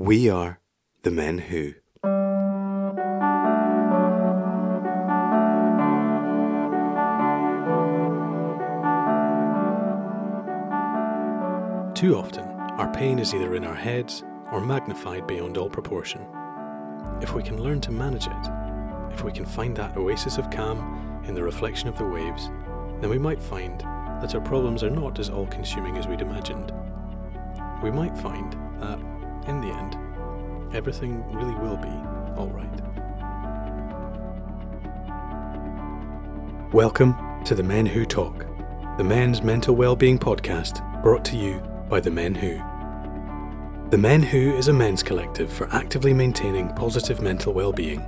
We are the men who. Too often, our pain is either in our heads or magnified beyond all proportion. If we can learn to manage it, if we can find that oasis of calm in the reflection of the waves, then we might find that our problems are not as all consuming as we'd imagined. We might find that, in the end, everything really will be alright. Welcome to The Men Who Talk, the men's mental well-being podcast brought to you by The Men Who. The Men Who is a men's collective for actively maintaining positive mental well-being.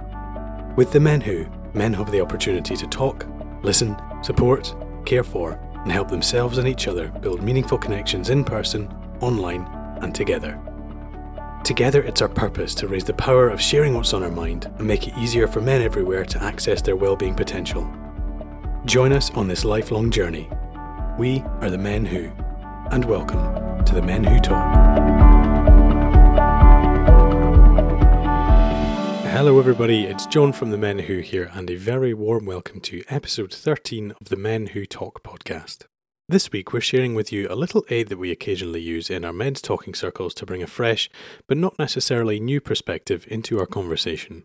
With The Men Who, men have the opportunity to talk, listen, support, care for, and help themselves and each other build meaningful connections in person, online, and together. Together, it's our purpose to raise the power of sharing what's on our mind and make it easier for men everywhere to access their well-being potential. Join us on this lifelong journey. We are the Men Who, and welcome to the Men Who Talk. Hello, everybody. It's John from the Men Who here, and a very warm welcome to episode 13 of the Men Who Talk podcast. This week, we're sharing with you a little aid that we occasionally use in our men's talking circles to bring a fresh, but not necessarily new perspective into our conversation.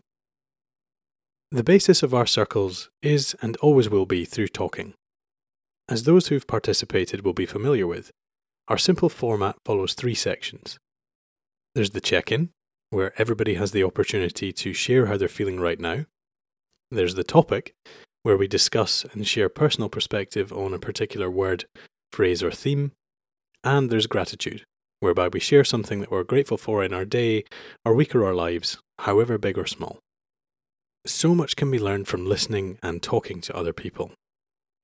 The basis of our circles is and always will be through talking. As those who've participated will be familiar with, our simple format follows three sections. There's the check in, where everybody has the opportunity to share how they're feeling right now. There's the topic, where we discuss and share personal perspective on a particular word, phrase, or theme. And there's gratitude, whereby we share something that we're grateful for in our day, our week, or our lives, however big or small. So much can be learned from listening and talking to other people.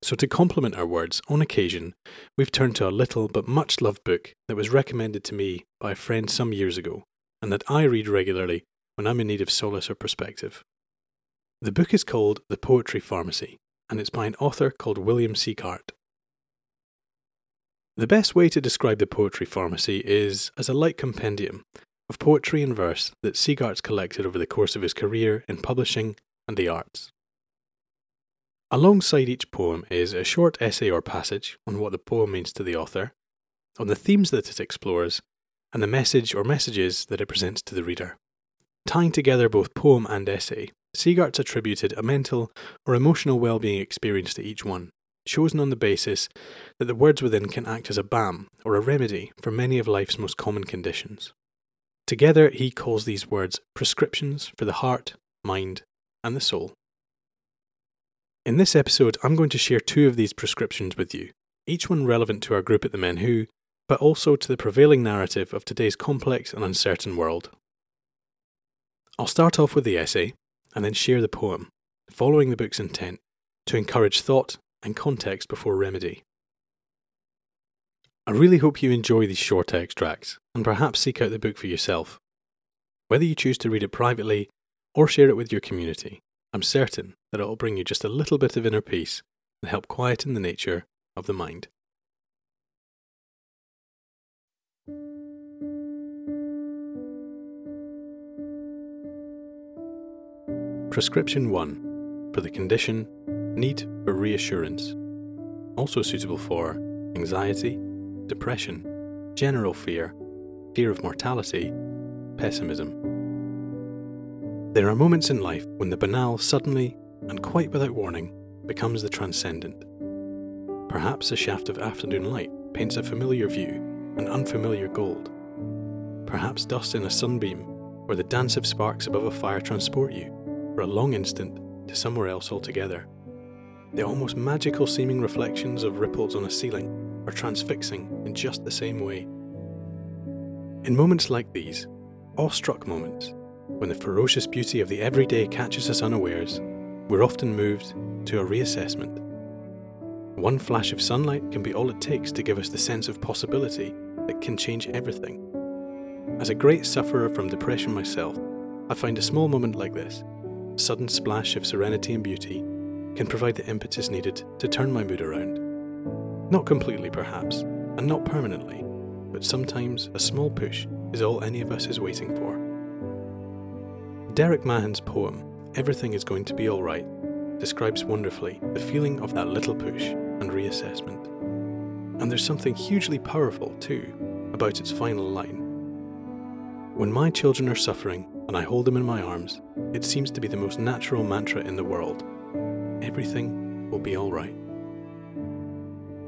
So, to complement our words, on occasion, we've turned to a little but much loved book that was recommended to me by a friend some years ago, and that I read regularly when I'm in need of solace or perspective. The book is called The Poetry Pharmacy, and it's by an author called William Sieghart. The best way to describe the Poetry Pharmacy is as a light compendium of poetry and verse that Sieghart's collected over the course of his career in publishing and the arts. Alongside each poem is a short essay or passage on what the poem means to the author, on the themes that it explores, and the message or messages that it presents to the reader. Tying together both poem and essay, Sieghart's attributed a mental or emotional well-being experience to each one, chosen on the basis that the words within can act as a balm or a remedy for many of life's most common conditions. Together, he calls these words prescriptions for the heart, mind, and the soul. In this episode, I'm going to share two of these prescriptions with you, each one relevant to our group at the Men Who, but also to the prevailing narrative of today's complex and uncertain world. I'll start off with the essay, and then share the poem, following the book's intent to encourage thought and context before remedy. I really hope you enjoy these short extracts and perhaps seek out the book for yourself. Whether you choose to read it privately or share it with your community, I'm certain that it will bring you just a little bit of inner peace and help quieten the nature of the mind. Prescription 1 for the condition Need for Reassurance, also suitable for anxiety, depression, general fear, fear of mortality, pessimism. There are moments in life when the banal suddenly, and quite without warning, becomes the transcendent. Perhaps a shaft of afternoon light paints a familiar view, an unfamiliar gold. Perhaps dust in a sunbeam, or the dance of sparks above a fire transport you for a long instant to somewhere else altogether. The almost magical seeming reflections of ripples on a ceiling are transfixing in just the same way. In moments like these, awestruck moments, when the ferocious beauty of the everyday catches us unawares, we're often moved to a reassessment. One flash of sunlight can be all it takes to give us the sense of possibility that can change everything. As a great sufferer from depression myself, I find a small moment like this sudden splash of serenity and beauty can provide the impetus needed to turn my mood around. Not completely, perhaps, and not permanently, but sometimes a small push is all any of us is waiting for. Derek Mahon's poem, Everything is Going to Be Alright, describes wonderfully the feeling of that little push and reassessment. And there's something hugely powerful, too, about its final line. When my children are suffering and I hold them in my arms, it seems to be the most natural mantra in the world. Everything will be alright.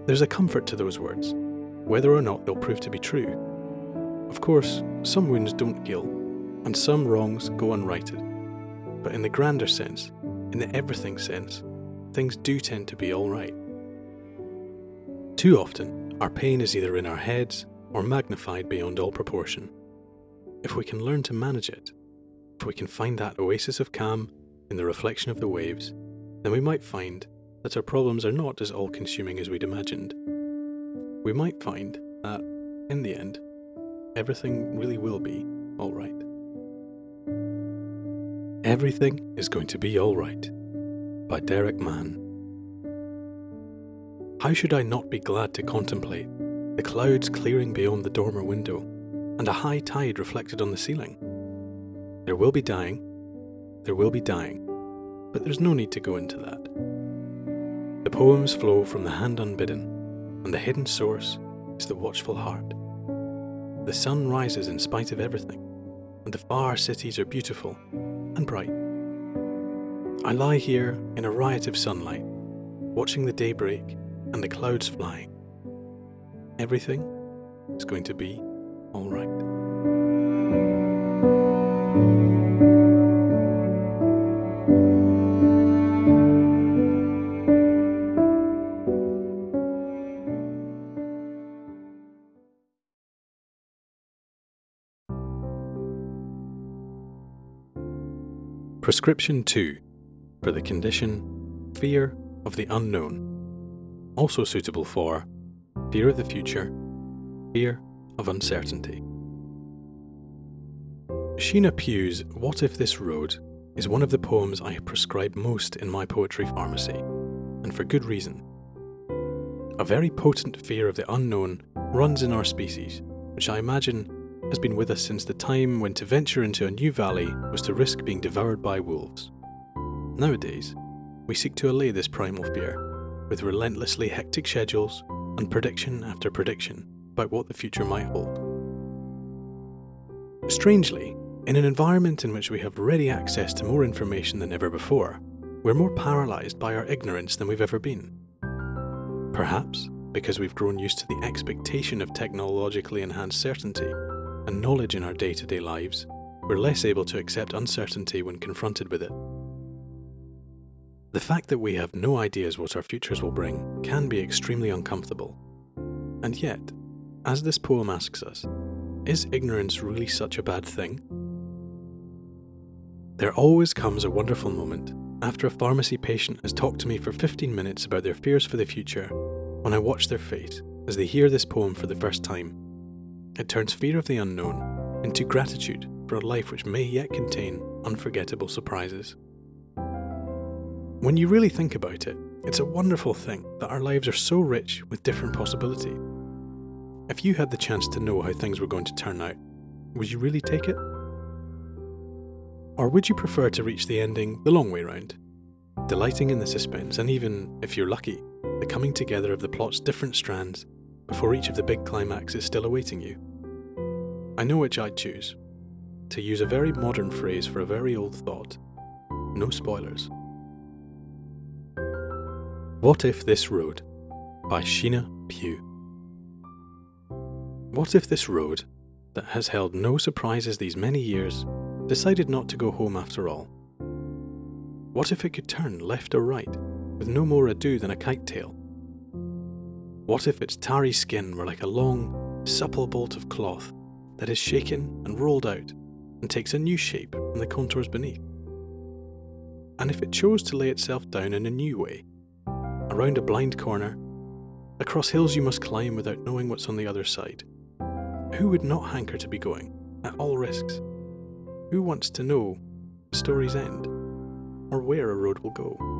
There's a comfort to those words, whether or not they'll prove to be true. Of course, some wounds don't heal, and some wrongs go unrighted. But in the grander sense, in the everything sense, things do tend to be alright. Too often, our pain is either in our heads or magnified beyond all proportion. If we can learn to manage it, if we can find that oasis of calm in the reflection of the waves, then we might find that our problems are not as all consuming as we'd imagined. We might find that, in the end, everything really will be alright. Everything is going to be alright by Derek Mahon. How should I not be glad to contemplate the clouds clearing beyond the dormer window and a high tide reflected on the ceiling? There will be dying, there will be dying, but there's no need to go into that. The poems flow from the hand unbidden, and the hidden source is the watchful heart. The sun rises in spite of everything, and the far cities are beautiful and bright. I lie here in a riot of sunlight, watching the daybreak and the clouds flying. Everything is going to be all Prescription 2 for the condition fear of the unknown, also suitable for fear of the future, fear of uncertainty. Sheenagh Pugh's What If This Road is one of the poems I prescribe most in my poetry pharmacy, and for good reason. A very potent fear of the unknown runs in our species, which I imagine has been with us since the time when to venture into a new valley was to risk being devoured by wolves. Nowadays, we seek to allay this primal fear with relentlessly hectic schedules and prediction after prediction about what the future might hold. Strangely, in an environment in which we have ready access to more information than ever before, we're more paralysed by our ignorance than we've ever been. Perhaps because we've grown used to the expectation of technologically enhanced certainty and knowledge in our day to day lives, we're less able to accept uncertainty when confronted with it. The fact that we have no ideas what our futures will bring can be extremely uncomfortable. And yet, as this poem asks us, is ignorance really such a bad thing? There always comes a wonderful moment after a pharmacy patient has talked to me for 15 minutes about their fears for the future when I watch their face as they hear this poem for the first time it turns fear of the unknown into gratitude for a life which may yet contain unforgettable surprises. When you really think about it, it's a wonderful thing that our lives are so rich with different possibility. If you had the chance to know how things were going to turn out, would you really take it? Or would you prefer to reach the ending the long way round, delighting in the suspense and even, if you're lucky, the coming together of the plot's different strands before each of the big climaxes still awaiting you? I know which I'd choose. To use a very modern phrase for a very old thought no spoilers. What If This Road by Sheenagh Pugh. What if this road, that has held no surprises these many years, decided not to go home after all? What if it could turn left or right, with no more ado than a kite tail? What if its tarry skin were like a long, supple bolt of cloth that is shaken and rolled out and takes a new shape from the contours beneath? And if it chose to lay itself down in a new way, around a blind corner, across hills you must climb without knowing what's on the other side, who would not hanker to be going, at all risks? Who wants to know the story's end, or where a road will go?